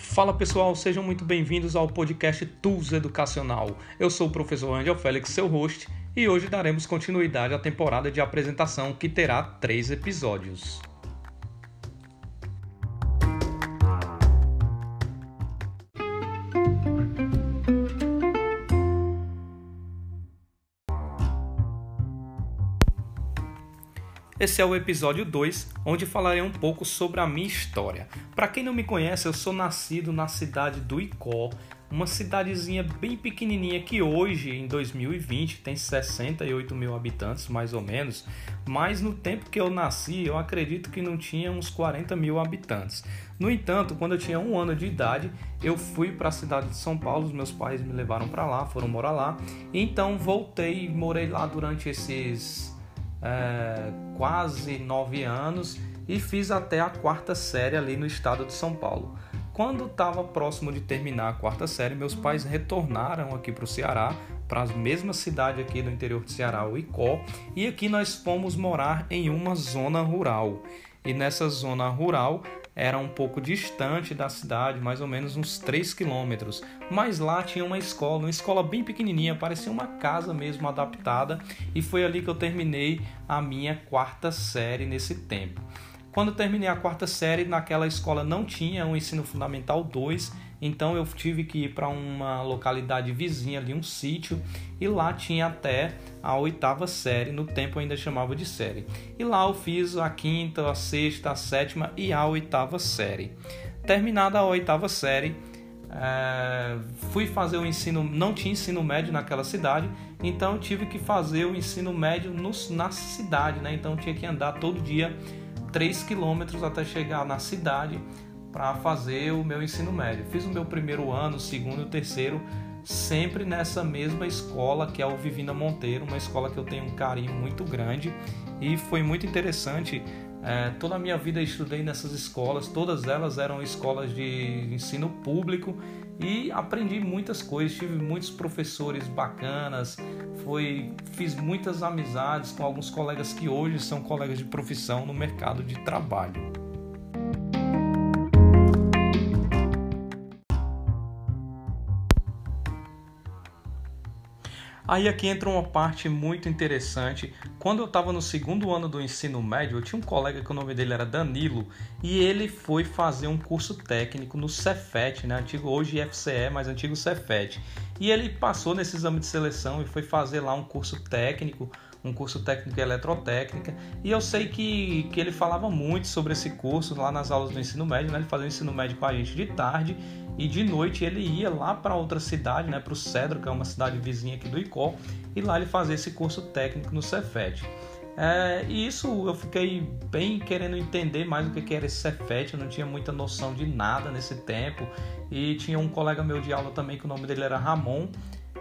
Fala pessoal, sejam muito bem-vindos ao podcast Tools Educacional. Eu sou o professor Angel Félix, seu host, e hoje daremos continuidade à temporada de apresentação que terá três episódios. Esse é o episódio 2, onde falarei um pouco sobre a minha história. Para quem não me conhece, eu sou nascido na cidade do Icó, uma cidadezinha bem pequenininha que hoje, em 2020, tem 68 mil habitantes, mais ou menos. Mas no tempo que eu nasci, eu acredito que não tinha uns 40 mil habitantes. No entanto, quando eu tinha um ano de idade, eu fui para a cidade de São Paulo. Os meus pais me levaram para lá, foram morar lá. Então voltei, morei lá durante esses é, quase nove anos e fiz até a quarta série ali no estado de São Paulo. Quando estava próximo de terminar a quarta série, meus pais retornaram aqui para o Ceará, para a mesma cidade aqui do interior do Ceará, o Icó, e aqui nós fomos morar em uma zona rural. E nessa zona rural era um pouco distante da cidade, mais ou menos uns 3 quilômetros. Mas lá tinha uma escola, uma escola bem pequenininha, parecia uma casa mesmo adaptada, e foi ali que eu terminei a minha quarta série nesse tempo. Quando terminei a quarta série, naquela escola não tinha um ensino fundamental 2, então eu tive que ir para uma localidade vizinha ali, um sítio, e lá tinha até a oitava série, no tempo ainda chamava de série. E lá eu fiz a quinta, a sexta, a sétima e a oitava série. Terminada a oitava série, é, fui fazer o ensino, não tinha ensino médio naquela cidade, então eu tive que fazer o ensino médio no, na cidade, né? Então eu tinha que andar todo dia 3 quilômetros até chegar na cidade para fazer o meu ensino médio. Fiz o meu primeiro ano, segundo e terceiro, sempre nessa mesma escola que é o Vivina Monteiro, uma escola que eu tenho um carinho muito grande e foi muito interessante. É, toda a minha vida estudei nessas escolas, todas elas eram escolas de ensino público e aprendi muitas coisas, tive muitos professores bacanas, foi, fiz muitas amizades com alguns colegas que hoje são colegas de profissão no mercado de trabalho. Aí aqui entra uma parte muito interessante. Quando eu estava no segundo ano do ensino médio, eu tinha um colega que o nome dele era Danilo e ele foi fazer um curso técnico no Cefet, né? Antigo hoje FCE, mas antigo Cefet. E ele passou nesse exame de seleção e foi fazer lá um curso técnico um curso técnico de eletrotécnica, e eu sei que, que ele falava muito sobre esse curso lá nas aulas do ensino médio, né? ele fazia o ensino médio com a gente de tarde, e de noite ele ia lá para outra cidade, né, para o Cedro, que é uma cidade vizinha aqui do Icó, e lá ele fazia esse curso técnico no Cefet. É, e isso eu fiquei bem querendo entender mais o que era esse Cefet, eu não tinha muita noção de nada nesse tempo. E tinha um colega meu de aula também que o nome dele era Ramon,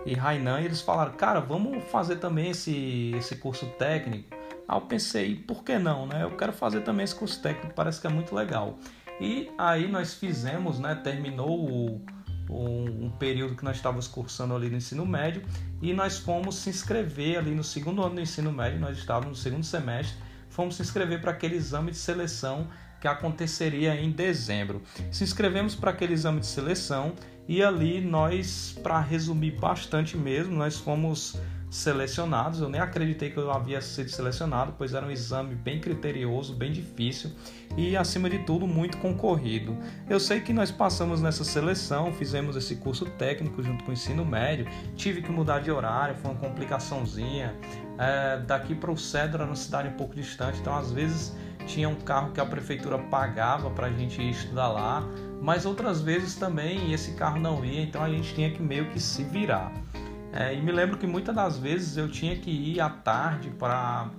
e Rainan, e eles falaram, cara, vamos fazer também esse, esse curso técnico. Aí eu pensei, por que não, né? Eu quero fazer também esse curso técnico, parece que é muito legal. E aí nós fizemos, né? Terminou o, um, um período que nós estávamos cursando ali no ensino médio e nós fomos se inscrever ali no segundo ano do ensino médio, nós estávamos no segundo semestre, fomos se inscrever para aquele exame de seleção que aconteceria em dezembro. Se inscrevemos para aquele exame de seleção e ali nós, para resumir bastante mesmo, nós fomos selecionados. Eu nem acreditei que eu havia sido selecionado, pois era um exame bem criterioso, bem difícil e, acima de tudo, muito concorrido. Eu sei que nós passamos nessa seleção, fizemos esse curso técnico junto com o ensino médio, tive que mudar de horário, foi uma complicaçãozinha. É, daqui para o Cedro era uma cidade um pouco distante, então às vezes tinha um carro que a prefeitura pagava para a gente ir estudar lá mas outras vezes também esse carro não ia, então a gente tinha que meio que se virar. É, e me lembro que muitas das vezes eu tinha que ir à tarde para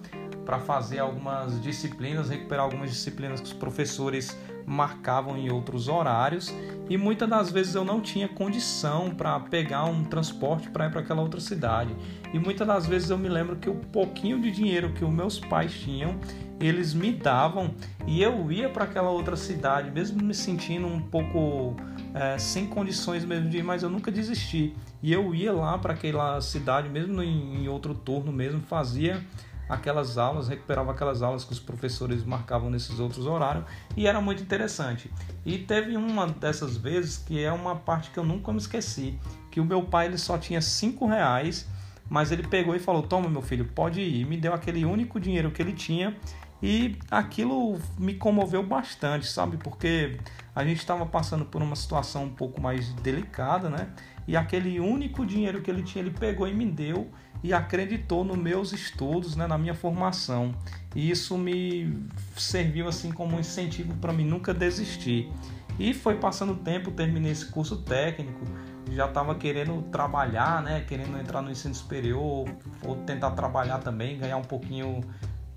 para fazer algumas disciplinas, recuperar algumas disciplinas que os professores marcavam em outros horários e muitas das vezes eu não tinha condição para pegar um transporte para ir para aquela outra cidade. E muitas das vezes eu me lembro que o pouquinho de dinheiro que os meus pais tinham, eles me davam e eu ia para aquela outra cidade, mesmo me sentindo um pouco é, sem condições mesmo de ir, mas eu nunca desisti. E eu ia lá para aquela cidade, mesmo em, em outro turno mesmo, fazia aquelas aulas, recuperava aquelas aulas que os professores marcavam nesses outros horários e era muito interessante. E teve uma dessas vezes que é uma parte que eu nunca me esqueci, que o meu pai ele só tinha cinco reais, mas ele pegou e falou: "Toma, meu filho, pode ir". Me deu aquele único dinheiro que ele tinha e aquilo me comoveu bastante, sabe? Porque a gente estava passando por uma situação um pouco mais delicada, né? E aquele único dinheiro que ele tinha, ele pegou e me deu e acreditou nos meus estudos, né, na minha formação. E isso me serviu assim como um incentivo para mim nunca desistir. E foi passando o tempo, terminei esse curso técnico, já estava querendo trabalhar, né, querendo entrar no ensino superior, ou tentar trabalhar também, ganhar um pouquinho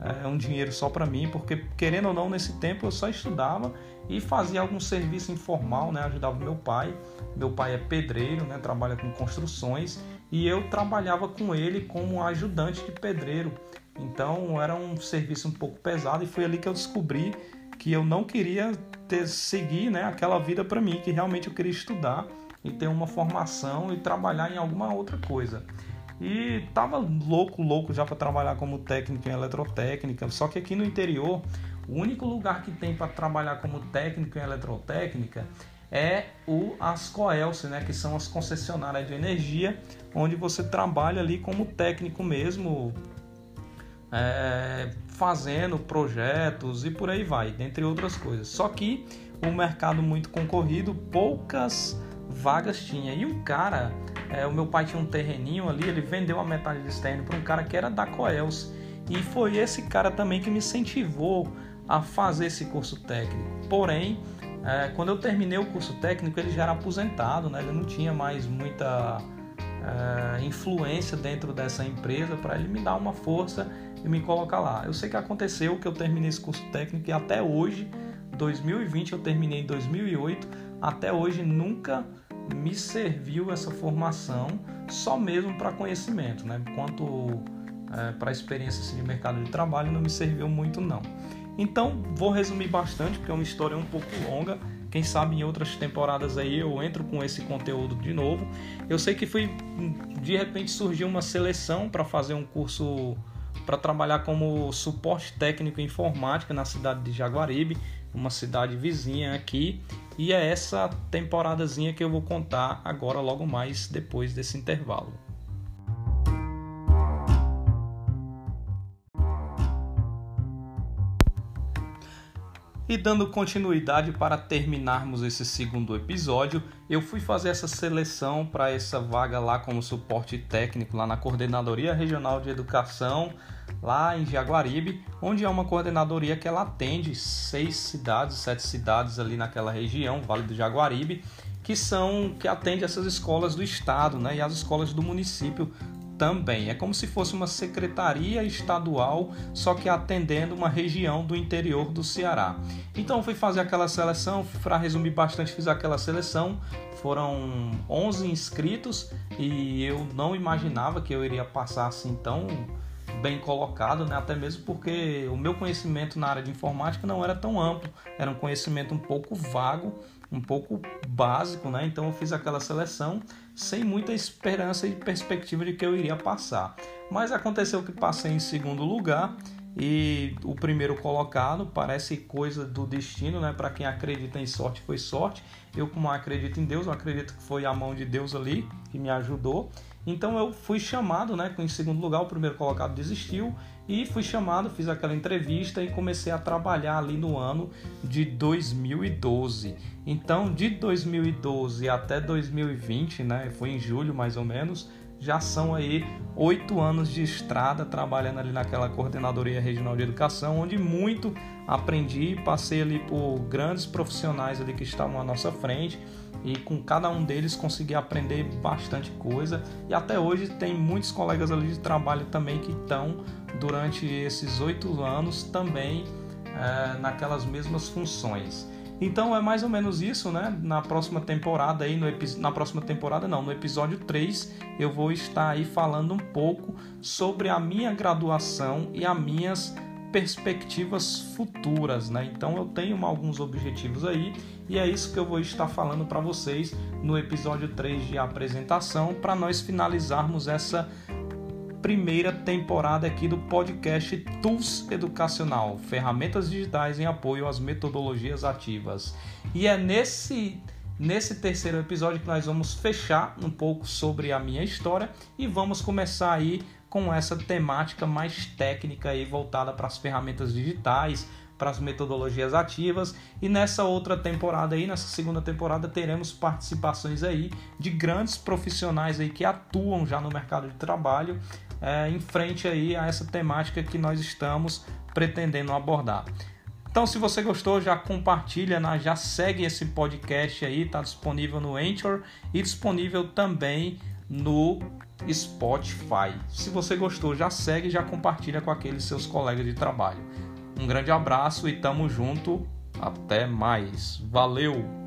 é, um dinheiro só para mim, porque querendo ou não, nesse tempo eu só estudava e fazia algum serviço informal, né, ajudava meu pai. Meu pai é pedreiro, né, trabalha com construções e eu trabalhava com ele como ajudante de pedreiro. Então era um serviço um pouco pesado e foi ali que eu descobri que eu não queria ter, seguir né, aquela vida para mim, que realmente eu queria estudar e ter uma formação e trabalhar em alguma outra coisa. E tava louco, louco já para trabalhar como técnico em eletrotécnica, só que aqui no interior, o único lugar que tem para trabalhar como técnico em eletrotécnica é o as Coelce, né, que são as concessionárias de energia, onde você trabalha ali como técnico mesmo, é, fazendo projetos e por aí vai, dentre outras coisas. Só que o mercado muito concorrido, poucas vagas tinha. E um cara, é, o meu pai tinha um terreninho ali, ele vendeu a metade de externo para um cara que era da Coelce. E foi esse cara também que me incentivou a fazer esse curso técnico. Porém, é, quando eu terminei o curso técnico, ele já era aposentado, né? ele não tinha mais muita é, influência dentro dessa empresa para ele me dar uma força e me colocar lá. Eu sei que aconteceu que eu terminei esse curso técnico e até hoje, 2020, eu terminei em 2008, até hoje nunca me serviu essa formação só mesmo para conhecimento, né? Quanto é, para experiência assim, de mercado de trabalho não me serviu muito não. Então, vou resumir bastante, porque é uma história um pouco longa. Quem sabe em outras temporadas aí eu entro com esse conteúdo de novo. Eu sei que foi de repente surgiu uma seleção para fazer um curso para trabalhar como suporte técnico em informática na cidade de Jaguaribe, uma cidade vizinha aqui. E é essa temporadazinha que eu vou contar agora logo mais depois desse intervalo. E dando continuidade para terminarmos esse segundo episódio, eu fui fazer essa seleção para essa vaga lá como suporte técnico lá na Coordenadoria Regional de Educação, lá em Jaguaribe, onde é uma coordenadoria que ela atende seis cidades, sete cidades ali naquela região, Vale do Jaguaribe, que são que atende essas escolas do estado, né, e as escolas do município também. É como se fosse uma secretaria estadual, só que atendendo uma região do interior do Ceará. Então fui fazer aquela seleção, para resumir bastante, fiz aquela seleção. Foram 11 inscritos e eu não imaginava que eu iria passar assim tão bem colocado, né? até mesmo porque o meu conhecimento na área de informática não era tão amplo, era um conhecimento um pouco vago, um pouco básico, né? então eu fiz aquela seleção sem muita esperança e perspectiva de que eu iria passar. Mas aconteceu que passei em segundo lugar e o primeiro colocado parece coisa do destino, né? Para quem acredita em sorte foi sorte. Eu como acredito em Deus, eu acredito que foi a mão de Deus ali que me ajudou. Então eu fui chamado, né? Em segundo lugar, o primeiro colocado desistiu e fui chamado, fiz aquela entrevista e comecei a trabalhar ali no ano de 2012. Então, de 2012 até 2020, né? Foi em julho mais ou menos. Já são aí oito anos de estrada trabalhando ali naquela coordenadoria regional de educação, onde muito aprendi, passei ali por grandes profissionais ali que estavam à nossa frente e com cada um deles consegui aprender bastante coisa e até hoje tem muitos colegas ali de trabalho também que estão durante esses oito anos também é, naquelas mesmas funções. Então é mais ou menos isso, né? Na próxima temporada aí, no na próxima temporada não, no episódio 3, eu vou estar aí falando um pouco sobre a minha graduação e as minhas perspectivas futuras, né? Então eu tenho alguns objetivos aí e é isso que eu vou estar falando para vocês no episódio 3 de apresentação para nós finalizarmos essa primeira temporada aqui do podcast Tools Educacional, ferramentas digitais em apoio às metodologias ativas. E é nesse nesse terceiro episódio que nós vamos fechar um pouco sobre a minha história e vamos começar aí com essa temática mais técnica aí voltada para as ferramentas digitais, para as metodologias ativas e nessa outra temporada aí, nessa segunda temporada teremos participações aí de grandes profissionais aí que atuam já no mercado de trabalho é, em frente aí a essa temática que nós estamos pretendendo abordar. Então, se você gostou, já compartilha, né? já segue esse podcast aí, está disponível no Anchor e disponível também no Spotify. Se você gostou, já segue, já compartilha com aqueles seus colegas de trabalho. Um grande abraço e tamo junto. Até mais. Valeu!